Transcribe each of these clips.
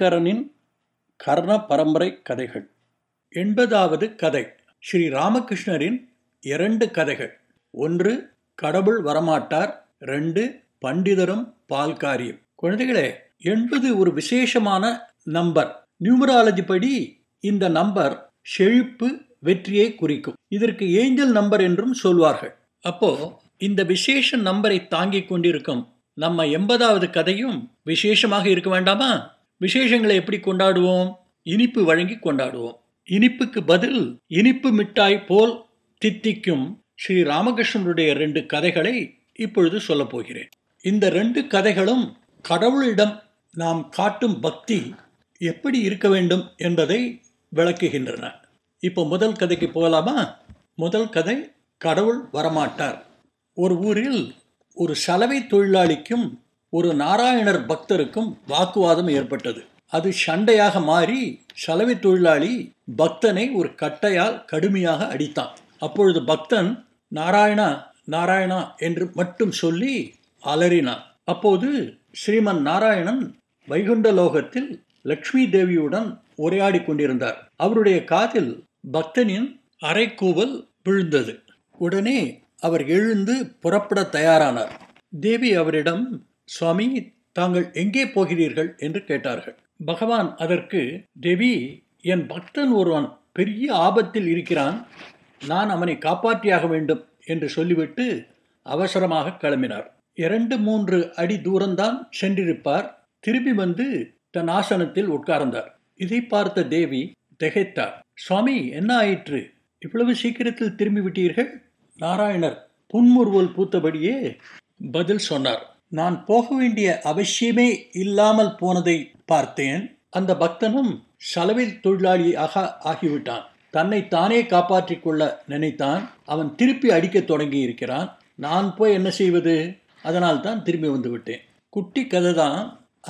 சங்கரனின் கர்ண பரம்பரை கதைகள். எண்பதாவது கதை. ஸ்ரீ ராமகிருஷ்ணரின் இரண்டு கதைகள். ஒன்று கடவுள் வரமாட்டார். ரெண்டு பண்டிதரும் பால்காரியம். குழந்தைகளே எண்பது ஒரு விசேஷமான நம்பர். நியூமராலஜி படி இந்த நம்பர் செழிப்பு வெற்றியை குறிக்கும். இதற்கு ஏஞ்சல் நம்பர் என்றும் சொல்வார்கள். அப்போ இந்த விசேஷ நம்பரை தாங்கிக் கொண்டிருக்கும் நம்ம எண்பதாவது கதையும் விசேஷமாக இருக்க வேண்டாமா? விசேஷங்களை எப்படி கொண்டாடுவோம்? இனிப்பு வழங்கி கொண்டாடுவோம். இனிப்புக்கு பதில் இனிப்பு மிட்டாய் போல் தித்திக்கும் ஸ்ரீ ராமகிருஷ்ணனுடைய ரெண்டு கதைகளை இப்பொழுது சொல்லப் போகிறேன். இந்த ரெண்டு கதைகளும் கடவுளிடம் நாம் காட்டும் பக்தி எப்படி இருக்க வேண்டும் என்பதை விளக்குகின்றன. இப்போ முதல் கதைக்கு போகலாமா? முதல் கதை கடவுள் வரமாட்டார். ஒரு ஊரில் ஒரு சலவை தொழிலாளிக்கும் ஒரு நாராயணர் பக்தருக்கும் வாக்குவாதம் ஏற்பட்டது. அது சண்டையாக மாறி சலவை தொழிலாளி பக்தனை ஒரு கட்டையால் கடுமையாக அடித்தான். அப்பொழுது பக்தன் நாராயணா நாராயணா என்று மட்டும் சொல்லி அலறினான். அப்போது ஸ்ரீமன் நாராயணன் வைகுண்ட லோகத்தில் லக்ஷ்மி தேவியுடன் உரையாடி கொண்டிருந்தார். அவருடைய காதில் பக்தனின் அரைக்கூவல் விழுந்தது. உடனே அவர் எழுந்து புறப்பட தயாரானார். தேவி அவரிடம் சுவாமி தாங்கள் எங்கே போகிறீர்கள்? என்று கேட்டார்கள். பகவான் அதற்கு தேவி என் பக்தன் ஒருவன் பெரிய ஆபத்தில் இருக்கிறான். நான் அவனை காப்பாற்றியாக வேண்டும் என்று சொல்லிவிட்டு அவசரமாக கிளம்பினார். இரண்டு மூன்று அடி தூரம்தான் சென்றிருப்பார். திரும்பி வந்து தன் ஆசனத்தில் உட்கார்ந்தார். இதை பார்த்த தேவி திகைத்தார். சுவாமி என்ன ஆயிற்று? இவ்வளவு சீக்கிரத்தில் திரும்பி விட்டீர்கள்? நாராயணர் புன்முறுவல் பூத்தபடியே பதில் சொன்னார். நான் போக வேண்டிய அவசியமே இல்லாமல் போனதை பார்த்தேன். அந்த பக்தனும் சலவில் தொழிலாளியாக ஆகிவிட்டான். தன்னை தானே காப்பாற்றிக் கொள்ள நினைத்தான். அவன் திருப்பி அடிக்க தொடங்கி இருக்கிறான் நான் போய் என்ன செய்வது? அதனால் தான் திரும்பி வந்து விட்டேன் குட்டி கதை தான்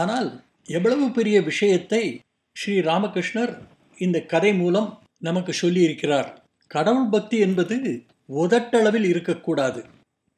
ஆனால் எவ்வளவு பெரிய விஷயத்தை ஸ்ரீ ராமகிருஷ்ணர் இந்த கதை மூலம் நமக்கு சொல்லியிருக்கிறார். கடவுள் பக்தி என்பது உதட்டளவில் இருக்கக்கூடாது.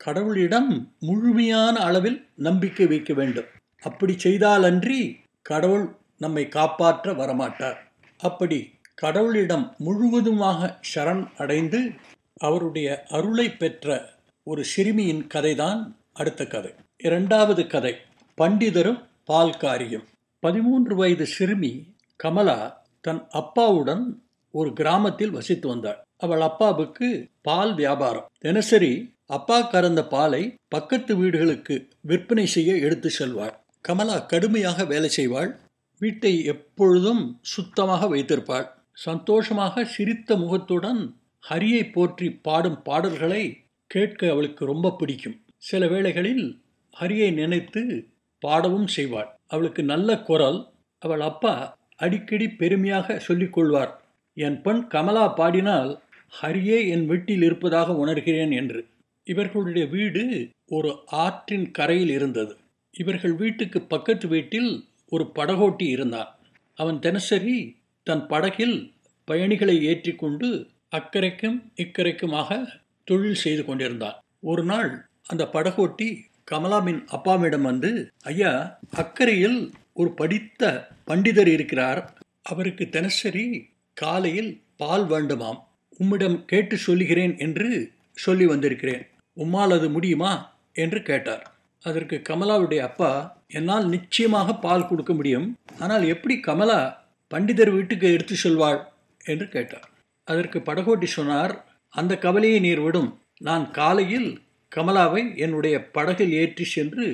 கடவுளிடம் முழுமையான அளவில் நம்பிக்கை வைக்க வேண்டும். அப்படி செய்தாலன்றி கடவுள் நம்மை காப்பாற்ற வரமாட்டார். அப்படி கடவுளிடம் முழுவதுமாக சரண் அடைந்து அவருடைய அருளை பெற்ற ஒரு சிறுமியின் கதைதான் அடுத்த கதை. இரண்டாவது கதை பண்டிதரும் பால்காரியும். பதிமூன்று வயது சிறுமி கமலா தன் அப்பாவுடன் ஒரு கிராமத்தில் வசித்து வந்தாள். அவள் அப்பாவுக்கு பால் வியாபாரம். தினசரி அப்பா கறந்த பாலை பக்கத்து வீடுகளுக்கு விற்பனை செய்ய எடுத்து செல்வாள். கமலா கடுமையாக வேலை செய்வாள். வீட்டை எப்பொழுதும் சுத்தமாக வைத்திருப்பாள். சந்தோஷமாக சிரித்த முகத்துடன் ஹரியை போற்றி பாடும் பாடல்களை கேட்க அவளுக்கு ரொம்ப பிடிக்கும். சில வேளைகளில் ஹரியை நினைத்து பாடவும் செய்வாள். அவளுக்கு நல்ல குரல். அவள் அப்பா அடிக்கடி பெருமையாக சொல்லிக்கொள்வார் என் பெண் கமலா பாடினால் ஹரியே என் வீட்டில் இருப்பதாக உணர்கிறேன் என்று. இவர்களுடைய வீடு ஒரு ஆற்றின் கரையில் இருந்தது. இவர்கள் வீட்டுக்கு பக்கத்து வீட்டில் ஒரு படகோட்டி இருந்தான். அவன் தினசரி தன் படகில் பயணிகளை ஏற்றிக்கொண்டு அக்கறைக்கும் இக்கரைக்குமாக தொழில் செய்து கொண்டிருந்தான். ஒரு நாள் அந்த படகோட்டி கமலாவின் அப்பாவிடம் வந்து ஐயா அக்கறையில் ஒரு படித்த பண்டிதர் இருக்கிறார். அவருக்கு தினசரி காலையில் பால் வேண்டுமாம். உம்மிடம் கேட்டு சொல்லுகிறேன் என்று சொல்லி வந்திருக்கிறேன். உம்மால் அது முடியுமா? என்று கேட்டார். அதற்கு கமலாவுடைய அப்பா என்னால் நிச்சயமாக பால் கொடுக்க முடியும். ஆனால் எப்படி கமலா பண்டிதர் வீட்டுக்கு எடுத்து செல்வாள்? என்று கேட்டார். அதற்கு படகோட்டி சொன்னார் அந்த கவலையை நீர் விடும். நான் காலையில் கமலாவை என்னுடைய படகில் ஏற்றி சென்று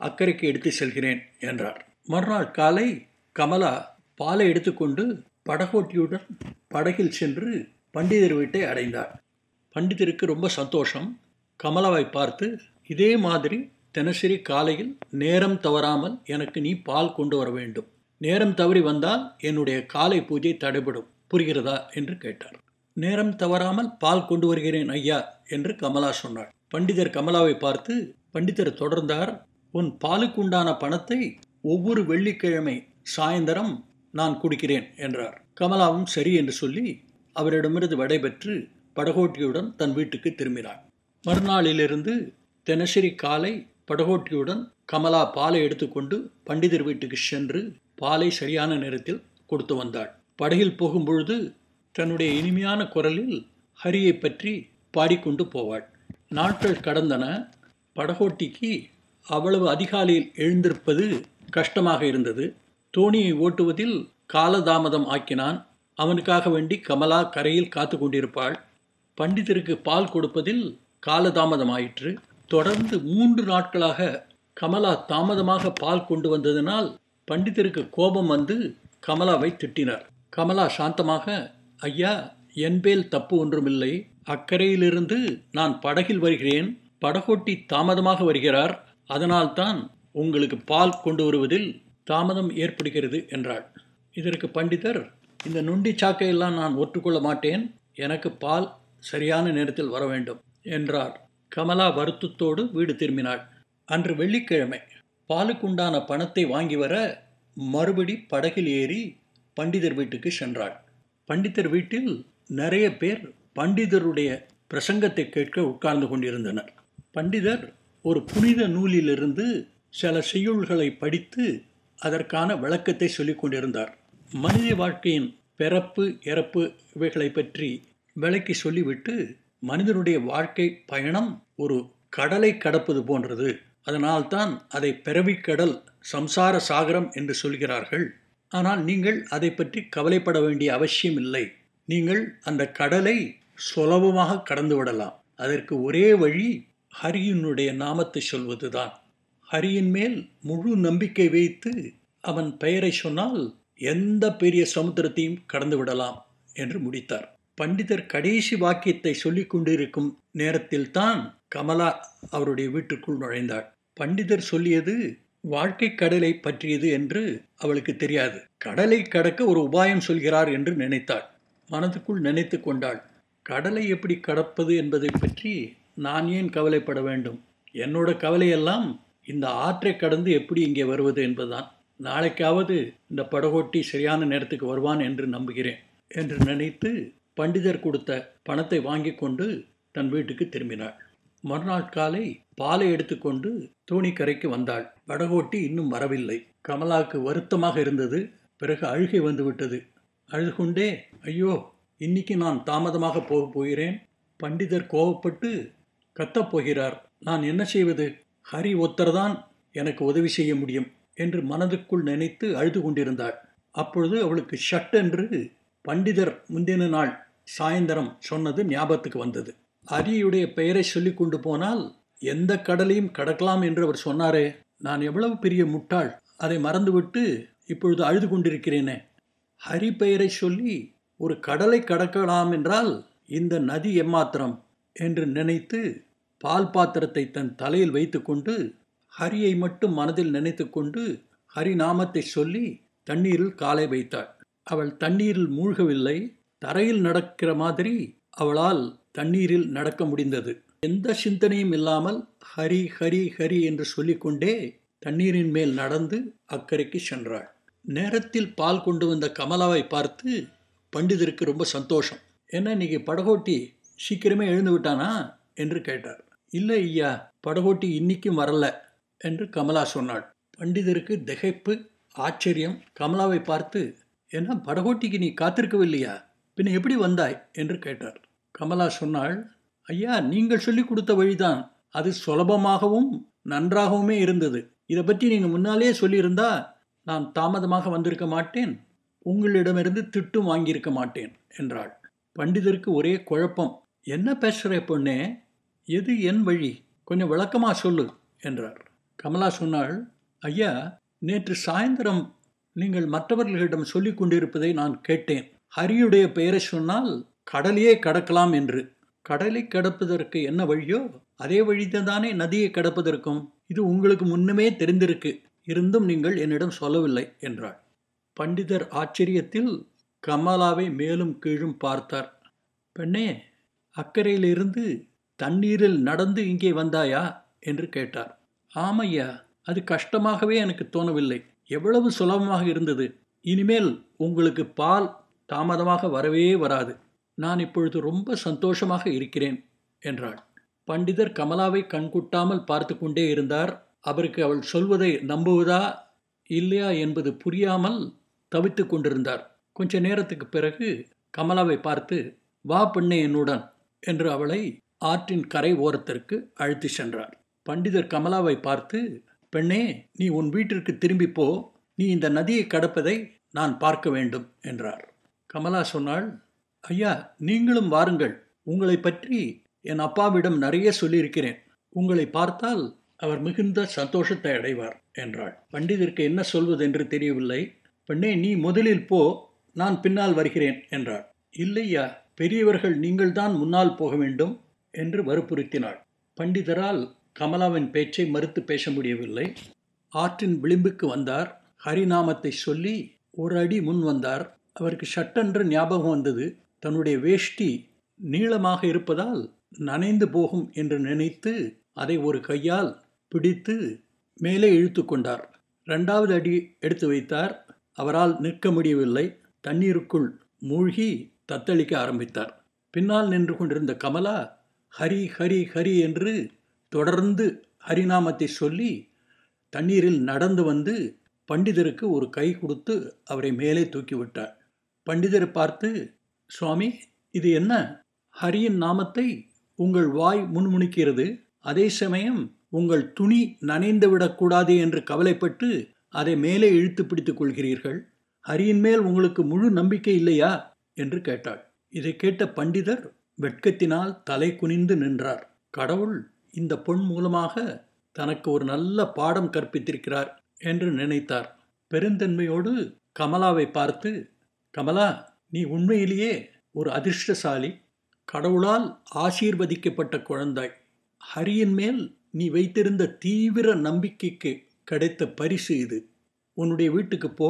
அக்கறைக்கு எடுத்து செல்கிறேன் என்றார். மறுநாள் காலை கமலா பாலை எடுத்துக்கொண்டு படகோட்டியுடன் படகில் சென்று பண்டிதர் வீட்டை அடைந்தார். பண்டிதருக்கு ரொம்ப சந்தோஷம். கமலாவை பார்த்து இதே மாதிரி தினசரி காலையில் நேரம் தவறாமல் எனக்கு நீ பால் கொண்டு வர வேண்டும். நேரம் தவறி வந்தால் என்னுடைய காலை பூஜை தடைபடும். புரிகிறதா? என்று கேட்டார். நேரம் தவறாமல் பால் கொண்டு வருகிறேன் ஐயா என்று கமலா சொன்னாள். பண்டிதர் கமலாவை பார்த்து பண்டிதர் தொடர்ந்தார். உன் பாலுக்குண்டான பணத்தை ஒவ்வொரு வெள்ளிக்கிழமை சாயந்தரம் நான் குடிக்கிறேன் என்றார். கமலாவும் சரி என்று சொல்லி அவரிடமிருந்து விடைபெற்று படகோட்டியுடன் தன் வீட்டுக்கு திரும்பினாள். மறுநாளிலிருந்து தினசரி காலை படகோட்டியுடன் கமலா பாலை எடுத்துக்கொண்டு பண்டிதர் வீட்டுக்கு சென்று பாலை சரியான நேரத்தில் கொடுத்து வந்தாள். படகில் போகும்பொழுது தன்னுடைய இனிமையான குரலில் ஹரியை பற்றி பாடிக்கொண்டு போவாள். நாட்கள் கடந்தன. படகோட்டிக்கு அவ்வளவு அதிகாலையில் எழுந்திருப்பது கஷ்டமாக இருந்தது. தோணியை ஓட்டுவதில் காலதாமதம் ஆக்கினான். அவனுக்காக வேண்டி கமலா கரையில் காத்து கொண்டிருப்பாள் பண்டிதருக்கு பால் கொடுப்பதில் காலதாமதம் ஆயிற்று தொடர்ந்து மூன்று நாட்களாக கமலா தாமதமாக பால் கொண்டு வந்ததினால் பண்டிதருக்கு கோபம் வந்து கமலாவை திட்டினார். கமலா சாந்தமாக ஐயா என்பேல் தப்பு ஒன்றுமில்லை. அக்கறையிலிருந்து நான் படகில் வருகிறேன். படகோட்டி தாமதமாக வருகிறார். அதனால்தான் உங்களுக்கு பால் கொண்டு வருவதில் தாமதம் ஏற்படுகிறது என்றாள். இதற்கு பண்டிதர் இந்த நொண்டி சாக்கையெல்லாம் நான் ஒற்றுக்கொள்ள மாட்டேன். எனக்கு பால் சரியான நேரத்தில் வர வேண்டும் என்றார். கமலா வருத்தத்தோடு வீடு திரும்பினாள். அன்று வெள்ளிக்கிழமை பாலுக்குண்டான பணத்தை வாங்கி வர மறுபடி படகில் ஏறி பண்டிதர் வீட்டுக்கு சென்றாள். பண்டிதர் வீட்டில் நிறைய பேர் பண்டிதருடைய பிரசங்கத்தை கேட்க உட்கார்ந்து கொண்டிருந்தனர். பண்டிதர் ஒரு புனித நூலிலிருந்து சில செய்யுள்களை படித்து அதற்கான விளக்கத்தை சொல்லிக் கொண்டிருந்தார். மனித வாழ்க்கையின் பிறப்பு இறப்பு இவைகளை பற்றி விளக்கி சொல்லிவிட்டு மனிதனுடைய வாழ்க்கை பயணம் ஒரு கடலை கடப்பது போன்றது. அதனால்தான் அதை பிறவிக்கடல் சம்சார சாகரம் என்று சொல்கிறார்கள். ஆனால் நீங்கள் அதை பற்றி கவலைப்பட வேண்டிய அவசியம் இல்லை நீங்கள் அந்த கடலை சுலபமாக கடந்து விடலாம். அதற்கு ஒரே வழி ஹரியினுடைய நாமத்தை சொல்வதுதான். ஹரியின் மேல் முழு நம்பிக்கை வைத்து அவன் பெயரை சொன்னால் எந்த பெரிய சமுத்திரத்தையும் கடந்து விடலாம் என்று முடித்தார். பண்டிதர் கடைசி வாக்கியத்தை சொல்லிக் கொண்டிருக்கும் நேரத்தில்தான் கமலா அவருடைய வீட்டுக்குள் நுழைந்தாள். பண்டிதர் சொல்லியது வாழ்க்கை கடலை பற்றியது என்று அவளுக்கு தெரியாது. கடலை கடக்க ஒரு உபாயம் சொல்கிறார் என்று நினைத்தாள். மனதுக்குள் நினைத்து கொண்டாள். கடலை எப்படி கடப்பது என்பதை பற்றி நான் ஏன் கவலைப்பட வேண்டும்? என்னோட கவலையெல்லாம் இந்த ஆற்றை கடந்து எப்படி இங்கே வருவது என்பதுதான். நாளைக்காவது இந்த படகோட்டி சரியான நேரத்துக்கு வருவான் என்று நம்புகிறேன் என்று நினைத்து பண்டிதர் கொடுத்த பணத்தை வாங்கி கொண்டு தன் வீட்டுக்கு திரும்பினாள். மறுநாள் காலை பாலை எடுத்துக்கொண்டு தோணிக்கரைக்கு வந்தாள். படகோட்டி இன்னும் வரவில்லை. கமலாவுக்கு வருத்தமாக இருந்தது. பிறகு அழுகை வந்துவிட்டது. அழுது கொண்டே ஐயோ இன்னைக்கு நான் தாமதமாக போக போகிறேன். பண்டிதர் கோவப்பட்டு கத்தப் போகிறார். நான் என்ன செய்வது? ஹரி ஒத்தர்தான் எனக்கு உதவி செய்ய முடியும் என்று மனதுக்குள் நினைத்து அழுது கொண்டிருந்தாள். அப்பொழுது அவளுக்கு ஷட் என்று பண்டிதர் முந்தின நாள் சாயந்தரம் சொன்னது ஞாபகத்துக்கு வந்தது. ஹரியுடைய பெயரை சொல்லி கொண்டு போனால் எந்த கடலையும் கடக்கலாம் என்று அவர் சொன்னாரே. நான் எவ்வளவு பெரிய முட்டாள். அதை மறந்துவிட்டு இப்பொழுது அழுது கொண்டிருக்கிறேனே. ஹரி பெயரை சொல்லி ஒரு கடலை கடக்கலாம் என்றால் இந்த நதி எம்மாத்திரம் என்று நினைத்து பால் பாத்திரத்தை தன் தலையில் வைத்துக்கொண்டு ஹரியை மட்டும் மனதில் நினைத்து கொண்டு ஹரி நாமத்தை சொல்லி தண்ணீரில் காலை வைத்தாள். அவள் தண்ணீரில் மூழ்கவில்லை. தரையில் நடக்கிற மாதிரி அவளால் தண்ணீரில் நடக்க முடிந்தது. எந்த சிந்தனையும் இல்லாமல் ஹரி ஹரி ஹரி என்று சொல்லிக்கொண்டே தண்ணீரின் மேல் நடந்து அக்கறைக்கு சென்றாள். நேரத்தில் பால் கொண்டு வந்த கமலாவை பார்த்து பண்டிதருக்கு ரொம்ப சந்தோஷம். என்ன இன்னைக்கு படகோட்டி சீக்கிரமே எழுந்து விட்டானா? என்று கேட்டார். இல்லை ஐயா படகோட்டி இன்னைக்கும் வரல என்று கமலா சொன்னாள். பண்டிதருக்கு திகைப்பு ஆச்சரியம். கமலாவை பார்த்து ஏன்னா படகோட்டிக்கு நீ காத்திருக்கவில்லையா? பின் எப்படி வந்தாய்? என்று கேட்டார். கமலா சொன்னாள் ஐயா நீங்கள் சொல்லிக் கொடுத்த வழிதான். அது சுலபமாகவும் நன்றாகவுமே இருந்தது. இதை பற்றி நீங்கள் முன்னாலே சொல்லியிருந்தா நான் தாமதமாக வந்திருக்க மாட்டேன். உங்களிடமிருந்து திட்டும் வாங்கியிருக்க மாட்டேன் என்றாள். பண்டிதருக்கு ஒரே குழப்பம். என்ன பேசுகிற பொண்ணே? எது என் வழி? கொஞ்சம் விளக்கமாக சொல்லு என்றார். கமலா சொன்னாள் ஐயா நேற்று சாயந்தரம் நீங்கள் மற்றவர்களிடம் சொல்லிக் கொண்டிருப்பதை நான் கேட்டேன். ஹரியுடைய பெயரை சொன்னால் கடலையே கடக்கலாம் என்று. கடலை கடப்பதற்கு என்ன வழியோ? அதே வழிதானே நதியை கடப்பதற்கும். இது உங்களுக்கு முன்னமே தெரிந்திருக்கு. இருந்தும் நீங்கள் என்னிடம் சொல்லவில்லை என்றாள். பண்டிதர் ஆச்சரியத்தில் கமலாவை மேலும் கீழும் பார்த்தார். பெண்ணே அக்கறையிலிருந்து தண்ணீரில் நடந்து இங்கே வந்தாயா? என்று கேட்டார். ஆமையா அது கஷ்டமாகவே எனக்கு தோணவில்லை. எவ்வளவு சுலபமாக இருந்தது. இனிமேல் உங்களுக்கு பால் தாமதமாக வரவே வராது. நான் இப்பொழுது ரொம்ப சந்தோஷமாக இருக்கிறேன் என்றாள். பண்டிதர் கமலாவை கண்குட்டாமல் பார்த்து கொண்டே இருந்தார். அவருக்கு அவள் சொல்வதை நம்புவதா இல்லையா என்பது புரியாமல் தவித்து கொண்டிருந்தார். கொஞ்ச நேரத்துக்கு பிறகு கமலாவை பார்த்து வா பெண்ணே என்னுடன் என்று அவளை ஆற்றின் கரை ஓரத்திற்கு அழைத்து சென்றார் பண்டிதர் கமலாவை பார்த்து பெண்ணே நீ உன் வீட்டிற்கு திரும்பிப்போ நீ இந்த நதியை கடப்பதை நான் பார்க்க வேண்டும் என்றார். கமலா சொன்னாள் ஐயா நீங்களும் வாருங்கள். உங்களை பற்றி என் அப்பாவிடம் நிறைய சொல்லியிருக்கிறேன். உங்களை பார்த்தால் அவர் மிகுந்த சந்தோஷத்தை அடைவார் என்றாள். பண்டிதருக்கு என்ன சொல்வதென்று தெரியவில்லை. பெண்ணே நீ முதலில் போ. நான் பின்னால் வருகிறேன் என்றாள். இல்லையா பெரியவர்கள் நீங்கள்தான் முன்னால் போக வேண்டும் என்று வற்புறுத்தினாள். பண்டிதரால் கமலாவின் பேச்சை மறுத்து பேச முடியவில்லை. ஆற்றின் விளிம்புக்கு வந்தார். ஹரிநாமத்தை சொல்லி ஒரு அடி முன் வந்தார். அவருக்கு சட்டென்று ஞாபகம் வந்தது. தன்னுடைய வேஷ்டி நீளமாக இருப்பதால் நனைந்து போகும் என்று நினைத்து அதை ஒரு கையால் பிடித்து மேலே இழுத்து கொண்டார். ரெண்டாவது அடி எடுத்து வைத்தார். அவரால் நிற்க முடியவில்லை. தண்ணீருக்குள் மூழ்கி தத்தளிக்க ஆரம்பித்தார். பின்னால் நின்று கொண்டிருந்த கமலா ஹரி ஹரி ஹரி என்று தொடர்ந்து ஹரிநாமத்தை சொல்லி தண்ணீரில் நடந்து வந்து பண்டிதருக்கு ஒரு கை கொடுத்து அவரை மேலே தூக்கிவிட்டார் பண்டிதரை பார்த்து சுவாமி இது என்ன? ஹரியின் நாமத்தை உங்கள் வாய் முன்முணிக்கிறது அதே சமயம் உங்கள் துணி நனைந்து விடக்கூடாது என்று கவலைப்பட்டு அதை மேலே இழுத்து பிடித்துக் கொள்கிறீர்கள். ஹரியின் மேல் உங்களுக்கு முழு நம்பிக்கை இல்லையா? என்று கேட்டாள். இதை கேட்ட பண்டிதர் வெட்கத்தினால் தலை குனிந்து நின்றார். கடவுள் இந்த பொன் மூலமாக தனக்கு ஒரு நல்ல பாடம் கற்பித்திருக்கிறார் என்று நினைத்தார். பெருந்தன்மையோடு கமலாவை பார்த்து கமலா நீ உண்மையிலேயே ஒரு அதிர்ஷ்டசாலி. கடவுளால் ஆசீர்வதிக்கப்பட்ட குழந்தாய். ஹரியின் மேல் நீ வைத்திருந்த தீவிர நம்பிக்கைக்கு கிடைத்த பரிசு இது. உன்னுடைய வீட்டுக்கு போ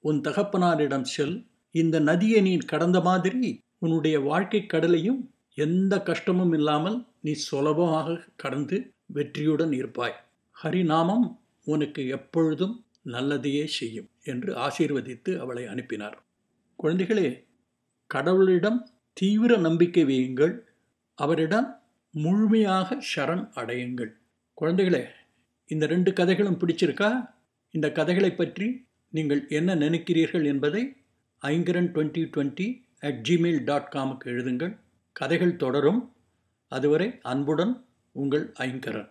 உன் தகப்பனாரிடம் செல். இந்த நதியை நீ கடந்த மாதிரி உன்னுடைய வாழ்க்கை கடலையும் எந்த கஷ்டமும் இல்லாமல் நீ சுலபமாக கடந்து வெற்றியுடன் இருப்பாய். ஹரிநாமம் உனக்கு எப்பொழுதும் நல்லதையே செய்யும் என்று ஆசீர்வதித்து அவளை அனுப்பினார். குழந்தைகளே கடவுளிடம் தீவிர நம்பிக்கை வையுங்கள். அவரிடம் முழுமையாக ஷரண் அடையுங்கள். குழந்தைகளே இந்த ரெண்டு கதைகளும் பிடிச்சிருக்கா? இந்த கதைகளை பற்றி நீங்கள் என்ன நினைக்கிறீர்கள் என்பதை Aingaran twenty twenty at Gmail dot காமுக்கு எழுதுங்கள். கதைகள் தொடரும். அதுவரை அன்புடன் உங்கள் ஐங்கரன்.